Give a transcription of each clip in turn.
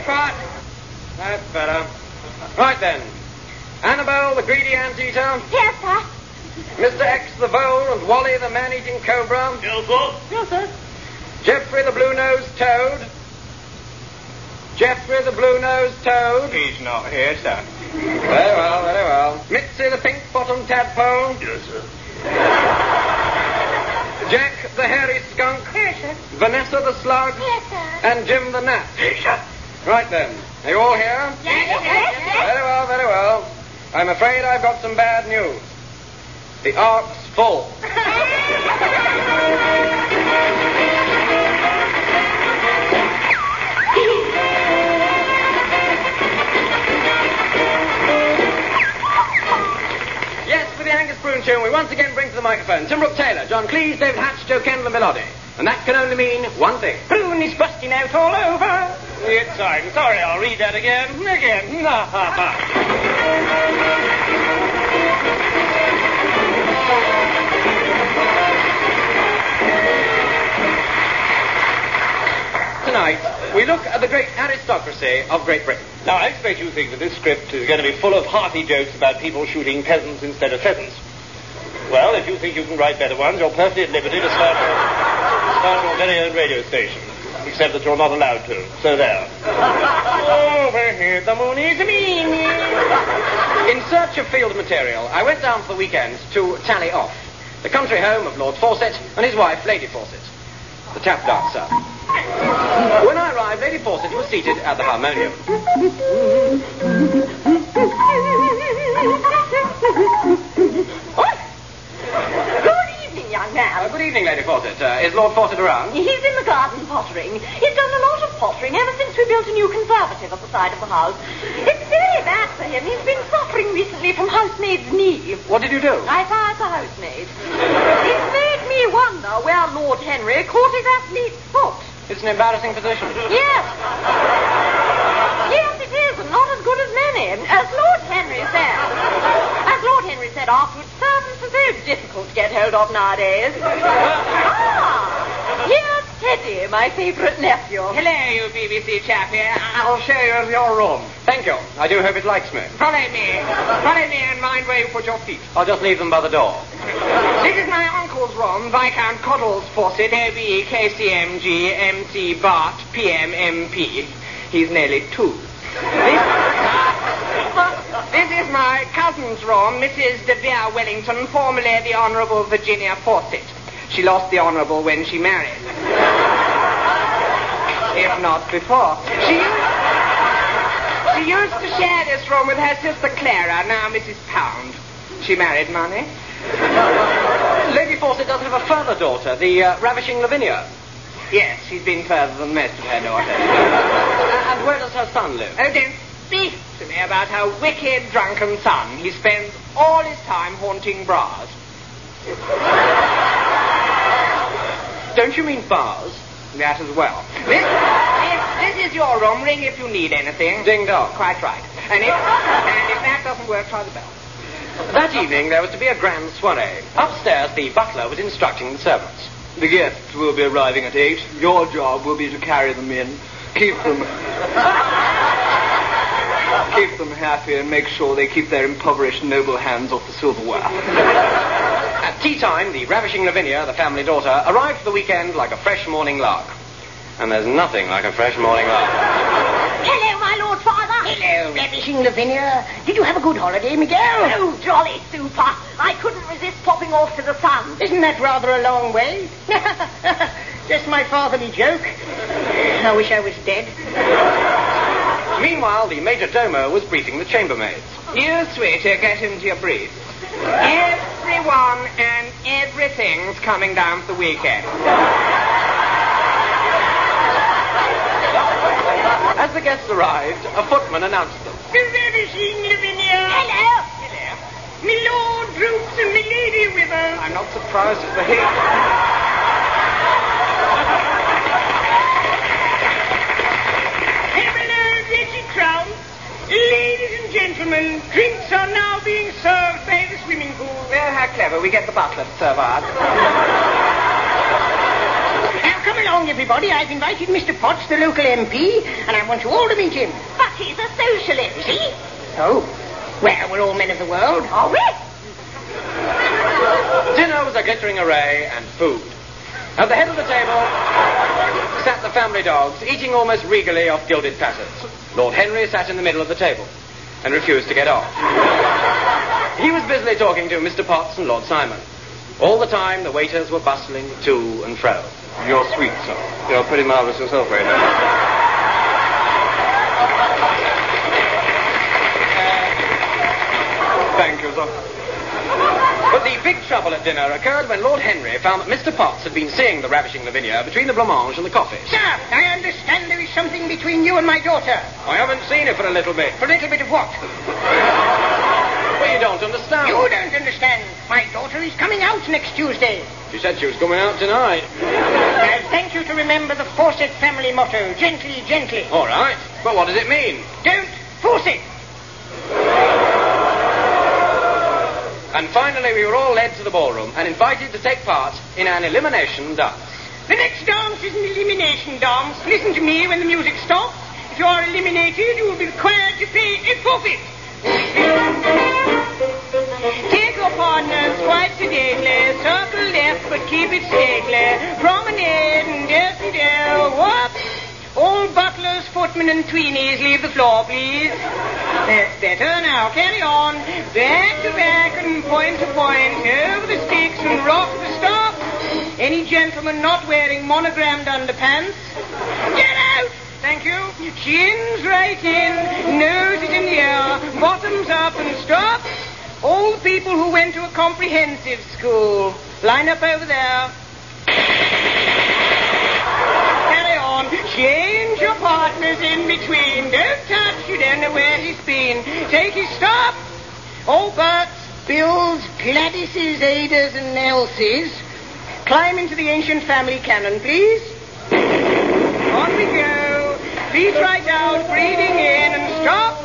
Keep quiet. That's better. Right then. Annabelle, the greedy anteater. Yes, sir. Mr. X, the vole, and Wally, the man-eating cobra. Yes, sir. Yes, sir. Geoffrey, the blue-nosed toad. Geoffrey, the blue-nosed toad. He's not here, sir. Very well, very well. Mitzi, the pink-bottomed tadpole. Yes, sir. Jack, the hairy skunk. Yes, sir. Vanessa, the slug. Yes, sir. And Jim, the gnat. Yes, sir. Right then. Are you all here? Yes, yes, Very well, very well. I'm afraid I've got some bad news. The ark's full. Yes, for the Angus Prune tune, we once again bring to the microphone Tim Brooke Taylor, John Cleese, David Hatch, Jo Kendall, and Melody. And that can only mean one thing. Prune is busting out all over. It's I'm sorry, I'll read that again. Again. Ha, ha, ha. Tonight, we look at the great aristocracy of Great Britain. Now, I expect you think that this script is going to be full of hearty jokes about people shooting peasants instead of pheasants. Well, if you think you can write better ones, you're perfectly at liberty to start your, start your very own radio station. Except that you're not allowed to. So there. Over here, the moon is mean. In search of field material, I went down for the weekend to Tally Off, the country home of Lord Fawcett and his wife, Lady Fawcett, the tap dancer. When I arrived, Lady Fawcett was seated at the harmonium. Good young Uh, good evening, Lady Fawcett. Uh, is Lord Fawcett around? He's in the garden pottering. He's done a lot of pottering ever since we built a new conservative at the side of the house. It's very bad for him. He's been suffering recently from housemaid's knee. What did you do? I fired the housemaid. It's made me wonder where Lord Henry caught his athlete's foot. It's an embarrassing position. Yes. Yes, it is, and not as good as many. As Lord Henry said. As Lord Henry said afterwards, servants are so difficult to get hold of nowadays. Ah, here's Teddy, my favourite nephew. Hello, you BBC chap here. I'll show you your room. Thank you. I do hope it likes me. Follow me. Follow me and mind where you put your feet. I'll just leave them by the door. This is my uncle's room, Viscount Coddles Fawcett, OBE, KCMG, MC Bart, P.M.M.P. He's nearly two. Is my cousin's room, Mrs. De Vere Wellington, formerly the Honourable Virginia Fawcett. She lost the Honourable when she married. if not before. She used, she used to share this room with her sister Clara, now Mrs. Pound. She married money. Lady Fawcett does have a further daughter, the uh, ravishing Lavinia. Yes, she's been further than most of her daughters. Uh, and where does her son live? Oh, don't speak to me about her wicked, drunken son. He spends all his time haunting bras. Don't you mean bars? That as well. This, this, this is your room. Ring if you need anything. Ding dong. Quite right. And if, and if that doesn't work, try the bell. That evening there was to be a grand soiree. Upstairs, the butler was instructing the servants. The guests will be arriving at eight. Your job will be to carry them in, keep them, keep them happy, and make sure they keep their impoverished noble hands off the silverware. At tea time, the ravishing Lavinia, the family daughter, arrived for the weekend like a fresh morning lark. And there's nothing like a fresh morning lark. Hello, my Lord Father. Hello, ravishing Lavinia. Did you have a good holiday, Miguel? Oh, jolly super. I couldn't resist popping off to the sun. Isn't that rather a long way? Just my fatherly joke. I wish I was dead. Meanwhile, the major domo was briefing the chambermaids. You, sweetie, get into your brief. Everyone and everything's coming down for the weekend. As the guests arrived, a footman announced them. Ravishing Lavinia. Hello. Hello. Me lord Droops and me lady Withers. I'm not surprised at the heat. Ladies and gentlemen, drinks are now being served by the swimming pool. Well, how clever. We get the butler to serve ours. Now, come along, everybody. I've invited Mr. Potts, the local MP, and I want you all to meet him. But he's a socialist. See? Oh. Well, we're all men of the world. Are we? Dinner was a glittering array and food. At the head of the table sat the family dogs, eating almost regally off gilded platters. Lord Henry sat in the middle of the table and refused to get off. He was busily talking to Mr. Potts and Lord Simon. All the time, the waiters were bustling to and fro. You're sweet, sir. You're pretty marvelous yourself, waiter. Thank you, sir. But the big trouble at dinner occurred when Lord Henry found that Mr. Potts had been seeing the ravishing Lavinia between the blancmange and the coffee. Sir, I understand there is something between you and my daughter. I haven't seen her for a little bit. For a little bit of what? Well, you don't understand. You don't understand. My daughter is coming out next Tuesday. She said she was coming out tonight. Uh, thank you to remember the Fawcett family motto. Gently, gently. All right. But what does it mean? Don't force it. And finally, we were all led to the ballroom and invited to take part in an elimination dance. The next dance is an elimination dance. Listen to me when the music stops. If you are eliminated, you will be required to pay a forfeit. Take your partners quite sedately, circle left but keep it stately, promenade and dance and do, whoop. All butlers, footmen and tweenies leave the floor, please. That's better. Now carry on. Back to back and point to point, over the sticks and rock the stop. Any gentleman not wearing monogrammed underpants? Get out! Thank you. Chins right in, nose is in the air, bottoms up and stop. All people who went to a comprehensive school, line up over there. Carry on. Change your partners in between. Don't touch. You don't know where he's been. Take his stop. All Berts, Bills, Gladyses, Adas, and Nelsies. Climb into the ancient family canon, please. On we go. Feet right out, breathing in, and stop.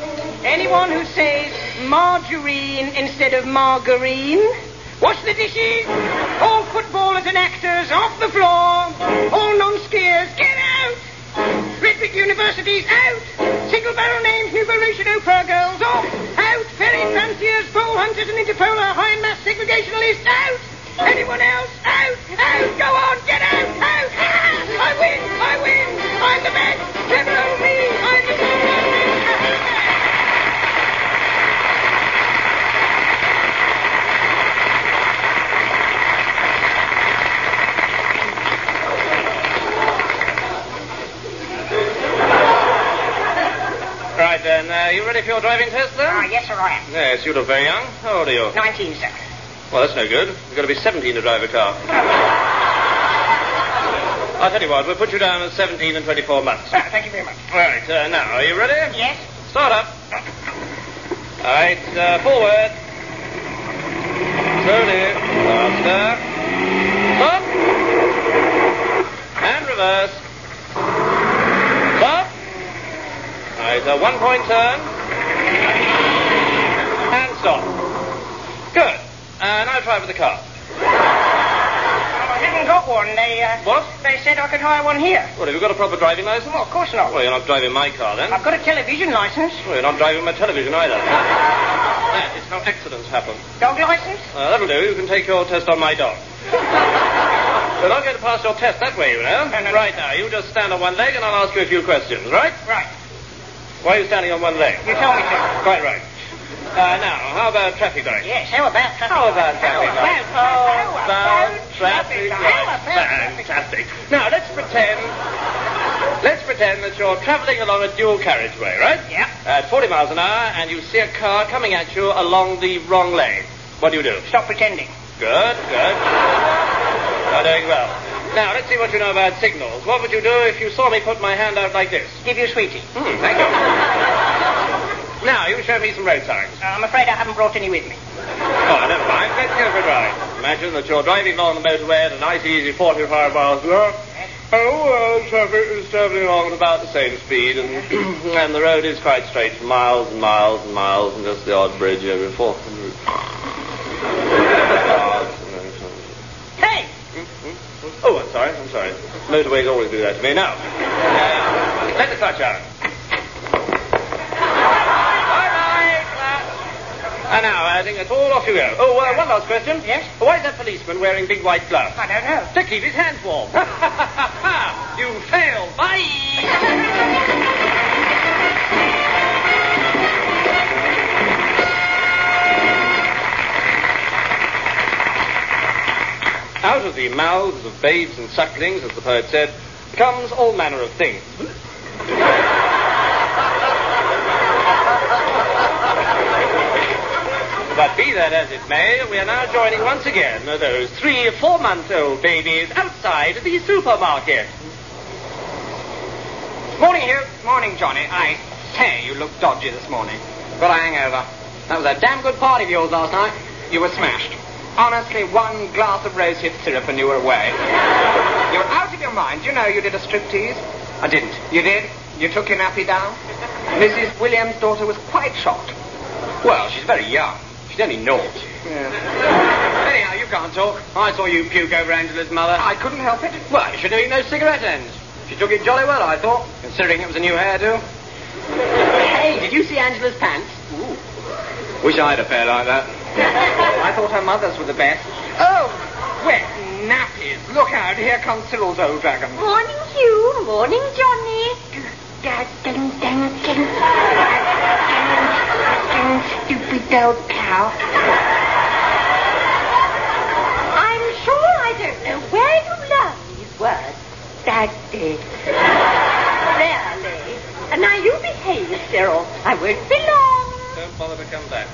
Anyone who says margarine instead of margarine. Wash the dishes. Hunters and interpolar high mass segregationalists, out. Anyone else? Your driving test then? Ah, yes, sir, I am. Yes, you look very young. How old are you? 19, sir. Well, that's no good. You've got to be 17 to drive a car. I'll tell you what, we'll put you down as 17 and 24 months. Ah, thank you very much. Right, uh, now, are you ready? Yes? Start up. All right, uh, forward. Slowly. Faster. Stop. And reverse. Stop. All right, a one-point turn. Stop. Good. Uh, now try with the car. I haven't got one. They, uh, What? they said I could hire one here. Well, have you got a proper driving license? Well, of course not. Well, you're not driving my car then. I've got a television license. Well, you're not driving my television either. that is how accidents happen. Dog license? Uh, that'll do. You can take your test on my dog. You're not going to pass your test that way, you know. No, no, no. Right now, you just stand on one leg and I'll ask you a few questions, right? Right. Why are you standing on one leg? You told me to. Quite right. Uh, now, how about traffic lights? Yes, how about traffic How about traffic lights? How about traffic lights? Fantastic. Now, let's pretend... Let's pretend that you're traveling along a dual carriageway, right? Yeah. At 40 miles an hour, and you see a car coming at you along the wrong lane. What do you do? Stop pretending. Good, good. You're doing well. Now, let's see what you know about signals. What would you do if you saw me put my hand out like this? Give you a sweetie. Hmm, thank you. Now, you show me some road signs. Uh, I'm afraid I haven't brought any with me. Oh, never mind. Let's go for a drive. Imagine that you're driving along the motorway at a nice, easy 45 miles an hour. Oh, well, traffic is traveling along at about the same speed, and, and the road is quite straight for miles and miles and miles, and just the odd bridge every 400 yards. and then some- Hey! Oh, I'm sorry, I'm sorry. Motorways always do that to me. Now, uh, let the clutch out. And now, I think that's all off you go. Oh, uh, one last question. Yes? Why is that policeman wearing big white gloves? I don't know. To keep his hands warm. you failed. Bye. Out of the mouths of babes and sucklings, as the poet said, comes all manner of things. But be that as it may, we are now joining once again those three four-month-old babies outside the supermarket. Morning, Hugh. Morning, Johnny. I say, you look dodgy this morning. Got a hangover. That was a damn good party of yours last night. You were smashed. Honestly, one glass of rosehip syrup and you were away. You're out of your mind. You know you did a striptease. I didn't. You did? You took your nappy down? Mrs. Williams' daughter was quite shocked. Well, she's very young. She's only naught. Yeah. Anyhow, you can't talk. I saw you puke over Angela's mother. I couldn't help it. Well, you should have eaten those cigarette ends. She took it jolly well, I thought, considering it was a new hairdo. Hey, did you see Angela's pants? Ooh. Wish I had a pair like that. I thought her mother's were the best. Oh, wet nappies. Look out, here comes Cyril's old dragon. Morning, Hugh. Morning, Johnny. Dun, dun, dun, dun. Dun, Stupid old cow. I'm sure I don't know where you learn these words. Daddy. Really. And now you behave, Cyril. I won't be long. Don't bother to come back.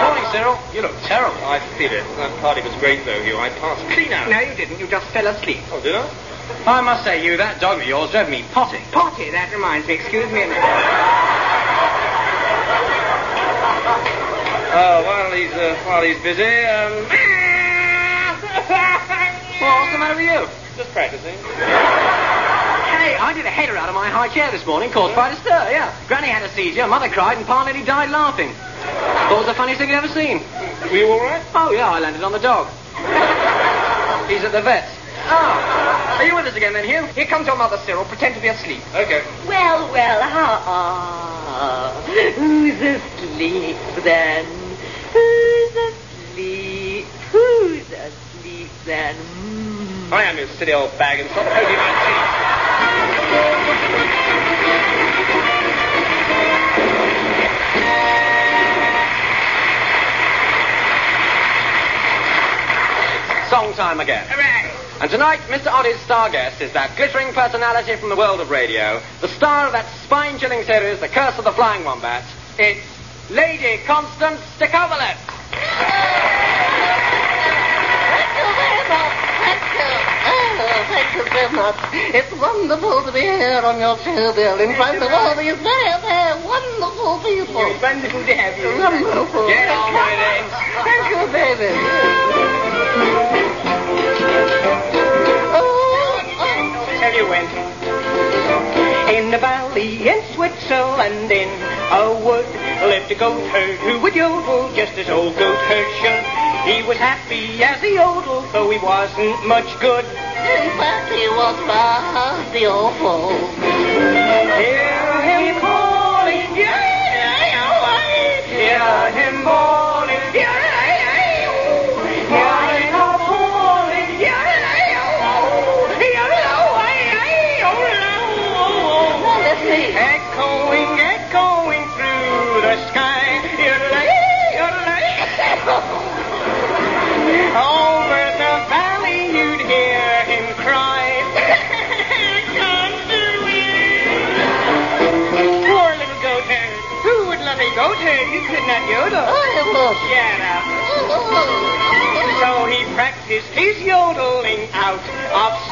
Morning, Cyril. You look terrible. I feel it. That party was great, though, Hugh. I passed clean out. No, you didn't. You just fell asleep. Oh, did I? I must say, you, that dog of yours drove me potty. Potty, that reminds me. Excuse me a minute. Oh, while he's, uh, while he's busy, um... Well, what's the matter with you? Just practicing. Hey, I did a header out of my high chair this morning, caused by a stir, yeah. Granny had a seizure, Mother cried, and Pa nearly died laughing. Thought it was the funniest thing I'd ever seen. Were you all right? Oh, yeah, I landed on the dog. He's at the vet's. Oh, are you with us again then, Hugh? Here comes your mother, Cyril. Pretend to be asleep. Okay. Well, well, ah, who's asleep then? Who's asleep? Who's asleep then? Mm. I am, your silly old bag, and stop poking my teeth. Song time again. Hooray! And tonight, Mr. Oddie's star guest is that glittering personality from the world of radio, the star of that spine-chilling series, The Curse of the Flying Wombat. It's Lady Constance Stickoverlip. Thank you very much. Thank you. Oh, thank you so much. It's wonderful to be here on your show, Bill, in front of all these very, very wonderful people. It's wonderful to have you. Wonderful. Get on with it. Thank you, baby. Oh, oh. Tell you when. In a valley in Switzerland, in a wood, lived a goat herd who would yodel just as old goat herd should. He was happy as he yodeled, though he wasn't much good. In fact, he was rather awful. Hear him calling, yeah, hear him bawling,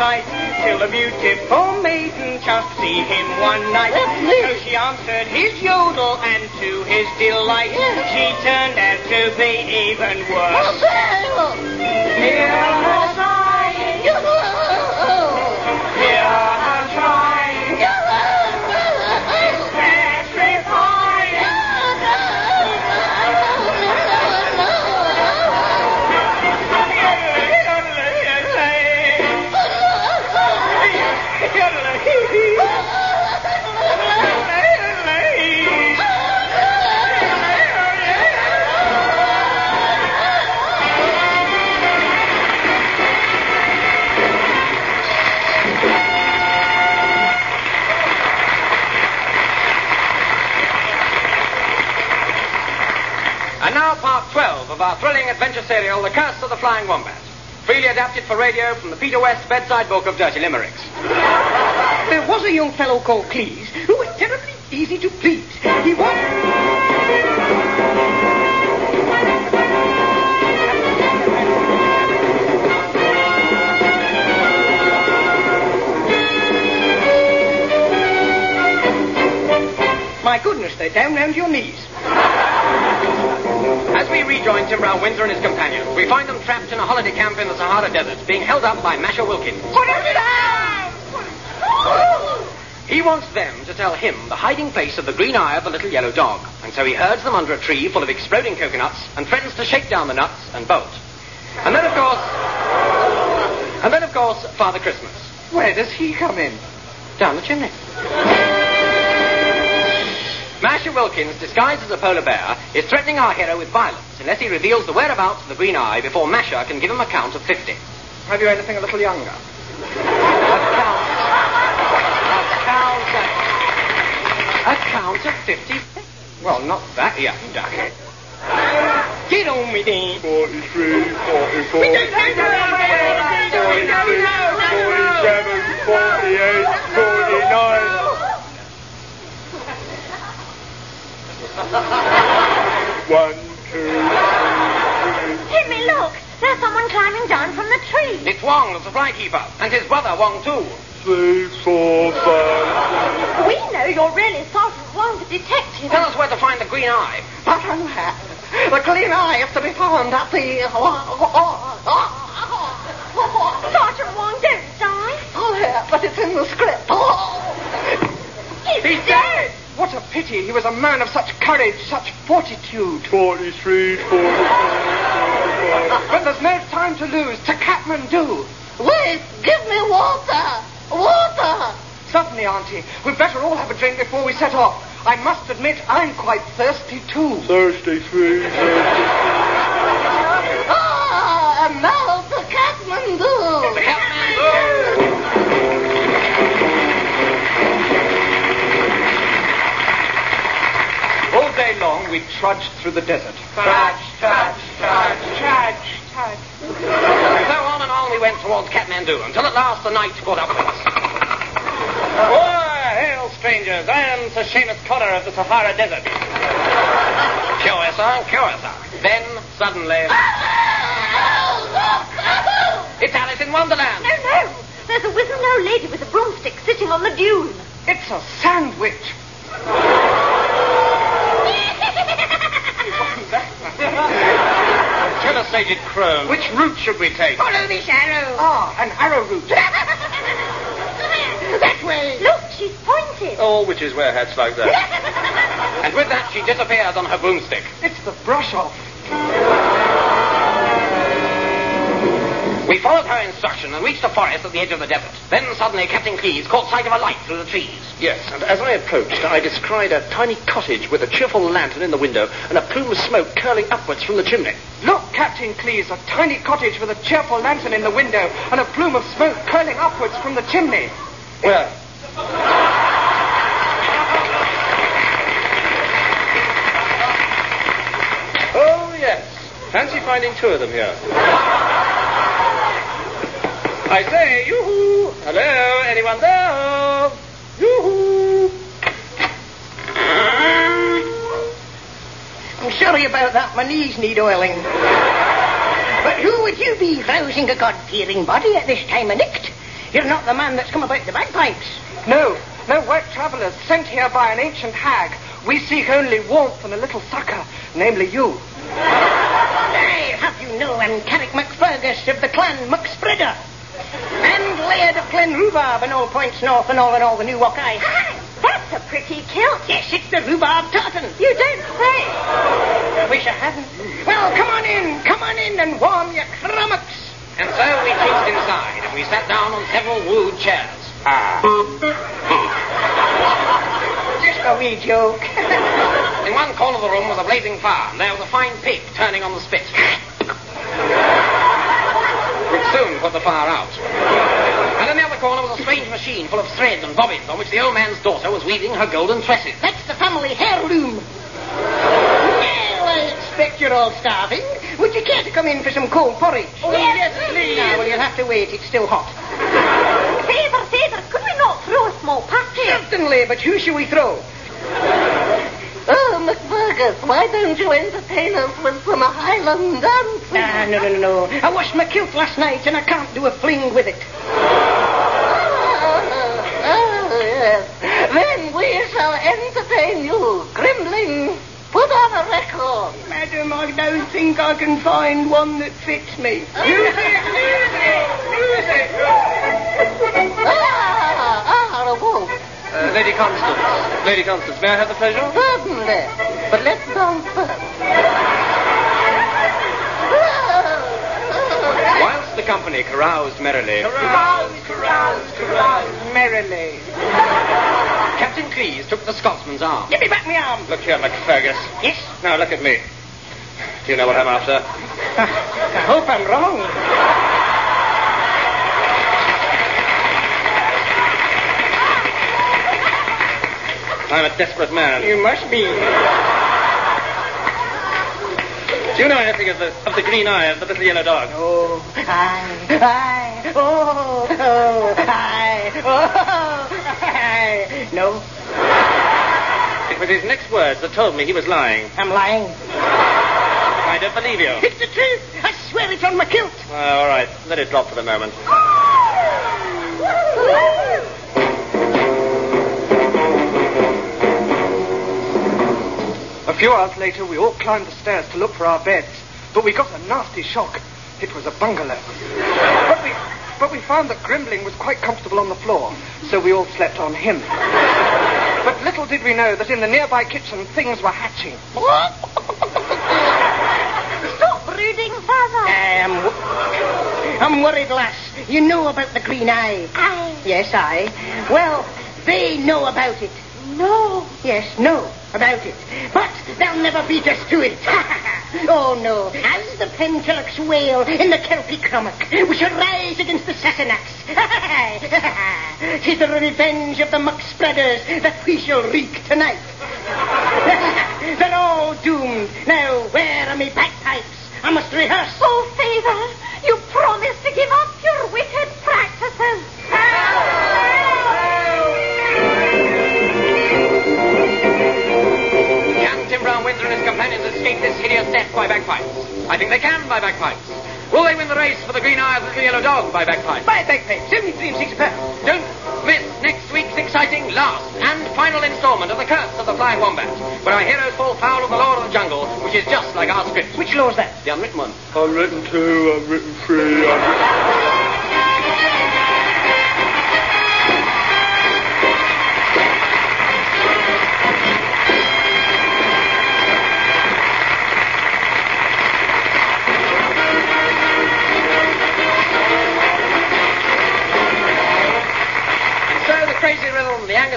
sight till a beautiful maiden chanced to see him one night. So she answered his yodel, and to his delight, she turned out to be even worse. Flying Wombat. Freely adapted for radio from the Peter West bedside book of dirty limericks. There was a young fellow called Cleese who was terribly easy to please. He was... My goodness, they're down round your knees. As we rejoin Tim Brown Windsor and his companions, we find them trapped in a holiday camp in the Sahara Desert, being held up by Masha Wilkins. Put it down! He wants them to tell him the hiding place of the green eye of the little yellow dog, and so he herds them under a tree full of exploding coconuts and threatens to shake down the nuts and bolt. And then, of course, and then, of course, Father Christmas Where does he come in? down the chimney. Masha Wilkins, disguised as a polar bear, is threatening our hero with violence unless he reveals the whereabouts of the green eye before Masha can give him a count of 50. Have you anything a little younger? A count. A count. A count of 50. Well, not that young, ducky. Get on with it. 43, 44, We don't know 47, 48, 49. One, two, Timmy, look! There's someone climbing down from the tree. It's Wong, the supply keeper, and his brother Wong too. three, four, five. We know you're really Sergeant Wong, the detective. Tell us where to find the green eye. But oh, unhappy. The clean eye is to be found at the... Sergeant Wong, don't die. Oh, yeah, but it's in the script. Oh. He's, He's dead. What a pity. He was a man of such courage, such fortitude. 43, 45. But there's no time to lose. To Kathmandu. Wait, give me water. Water. Certainly, Auntie. We'd better all have a drink before we set off. I must admit, I'm quite thirsty too. Thirsty, three, thirsty. Ah, and now to Kathmandu. Long, we trudged through the desert. Trudge, trudge, trudge. Trudge, trudge. So on and on we went towards Kathmandu until at last the night caught up with us. Why, hail, strangers. I am Sir Seamus Connor of the Sahara Desert. Cure, sir, cure, sir. Then, suddenly, it's Alice in Wonderland. No, no. There's a wizened old lady with a broomstick sitting on the dune. It's a sandwich. Telestrated crow. Which route should we take? Follow this arrow. Ah, an arrowroot. That way. Look, she's pointed. All witches wear hats like that. And with that, she disappears on her broomstick. It's the brush off. We followed her instruction and reached a forest at the edge of the desert. Then suddenly Captain Cleese caught sight of a light through the trees. Yes, and as I approached, I descried a tiny cottage with a cheerful lantern in the window and a plume of smoke curling upwards from the chimney. Look, Captain Cleese, a tiny cottage with a cheerful lantern in the window and a plume of smoke curling upwards from the chimney. Where? Oh, yes. Fancy finding two of them here. I say, yoo-hoo! Hello, anyone there? Yoo-hoo! I'm sorry about that. My knees need oiling. But who would you be, rousing a God-fearing body at this time of night? You're not the man that's come about the bagpipes. No, no white travellers sent here by an ancient hag. We seek only warmth and a little succour, namely you. I have you know I'm Carrick MacFergus of the clan MacSpreader. And Laird of Glen Rhubarb and all points north and all in all the new Wockeye. Hi, that's a pretty kilt. Yes, it's the rhubarb tartan. You don't say. I wish I hadn't. Well, come on in, come on in and warm your crummox. And so we trooped inside and we sat down on several wooden chairs. Ah. Just a wee joke. In one corner of the room was a blazing fire, and there was a fine pig turning on the spit. Which soon put the fire out. And in the other corner was a strange machine full of thread and bobbins on which the old man's daughter was weaving her golden tresses. That's the family heirloom. Well, I expect you're all starving. would you care to come in for some cold porridge? Oh, yes, please. Ah, well, you'll have to wait. It's still hot. Favour, favour, could we not throw a small party? Certainly, but who shall we throw? Oh, McFergus, why don't you entertain us with some Highland dancing? Ah, no, no, no, no. I washed my kilt last night and I can't do a fling with it. Oh, yes. Then we shall entertain you. Grimling, put on a record. Madam, I don't think I can find one that fits me. Ah, a wolf. Uh, Lady Constance. Lady Constance, may I have the pleasure? Certainly. But let's dance first. Whilst the company caroused merrily, Carouse, caroused, carous, Merrily. Captain Cleese took the Scotsman's arm. Give me back my arm. Look here, McFergus. Yes? Now look at me. Do you know what I'm after? I hope I'm wrong. I'm a desperate man. You must be. Do you know anything of the of the green eye of the little yellow dog? Oh, I, I, oh, oh, I, oh, I. No, It was his next words that told me he was lying. I'm lying. I don't believe you. It's the truth. I swear it's on my kilt. All right, let it drop for the moment. A few hours later, we all climbed the stairs to look for our beds, but we got a nasty shock. It was a bungalow. But we, but we found that Grimbling was quite comfortable on the floor, so we all slept on him. But little did we know that in the nearby kitchen, things were hatching. Stop brooding, father. I'm, I'm worried, lass. You know about the green eye. I Yes, I. Well, they know about it. No. Yes, know about it. But they'll never beat us to it. oh, no. As the Pentelucks wail in the Kelpie Cromach, we shall rise against the Sassenachs. Tis the revenge of the muck spreaders that we shall wreak tonight. They're all doomed. Now, where are me bagpipes? I must rehearse. Oh, Favor, you promised to give up companions escaped this hideous death by bagpipes. I think they can by bagpipes. Will they win the race for the green eye of the yellow dog by bagpipes? Buy bagpipes, 73 and 6 pounds. Don't miss next week's exciting last and final installment of The Curse of the Flying Wombat, where our heroes fall foul of the Lord of the Jungle, which is just like our script. Which law's that? The unwritten one. Unwritten two, unwritten three, unwritten... And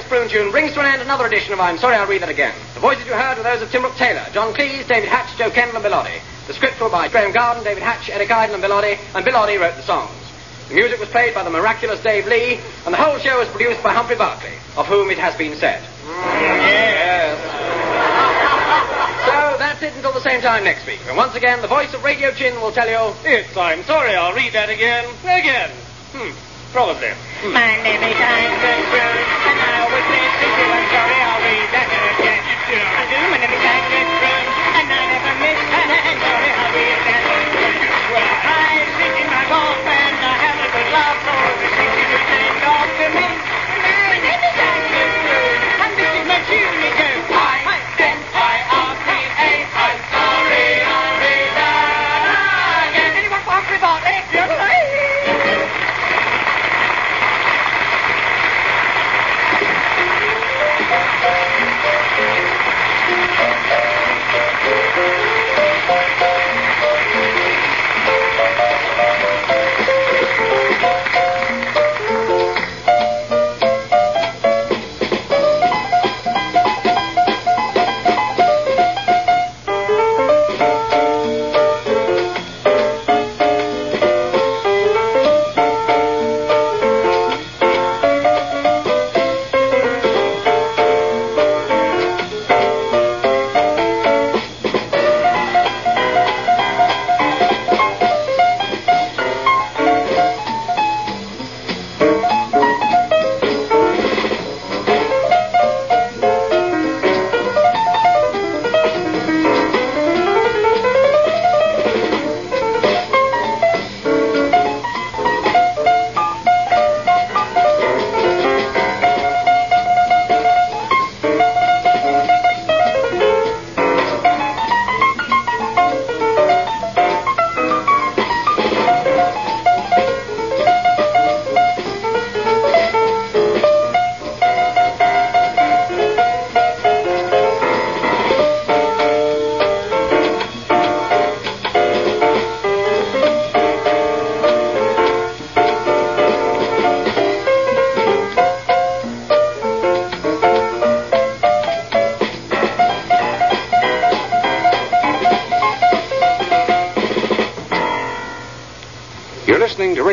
of Prune tune brings to an end another edition of I'm Sorry I'll Read That Again. The voices you heard were those of Tim Brooke Taylor, John Cleese, David Hatch, Jo Kendall, and Bill Oddie. The script were by Graeme Garden, David Hatch, Eric Idle, and Bill Oddie, and Bill Oddie wrote the songs. The music was played by the miraculous Dave Lee, and the whole show was produced by Humphrey Barclay, of whom it has been said. Yes. So that's it until the same time next week. And once again, the voice of Radio Chin will tell you It's I'm sorry, I'll read that again. Again. Hmm, probably. My name is Angus Prune, and I always say to I'm sorry, I'll read again. I do, my name is Angus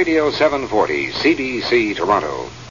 Radio 740, CBC Toronto.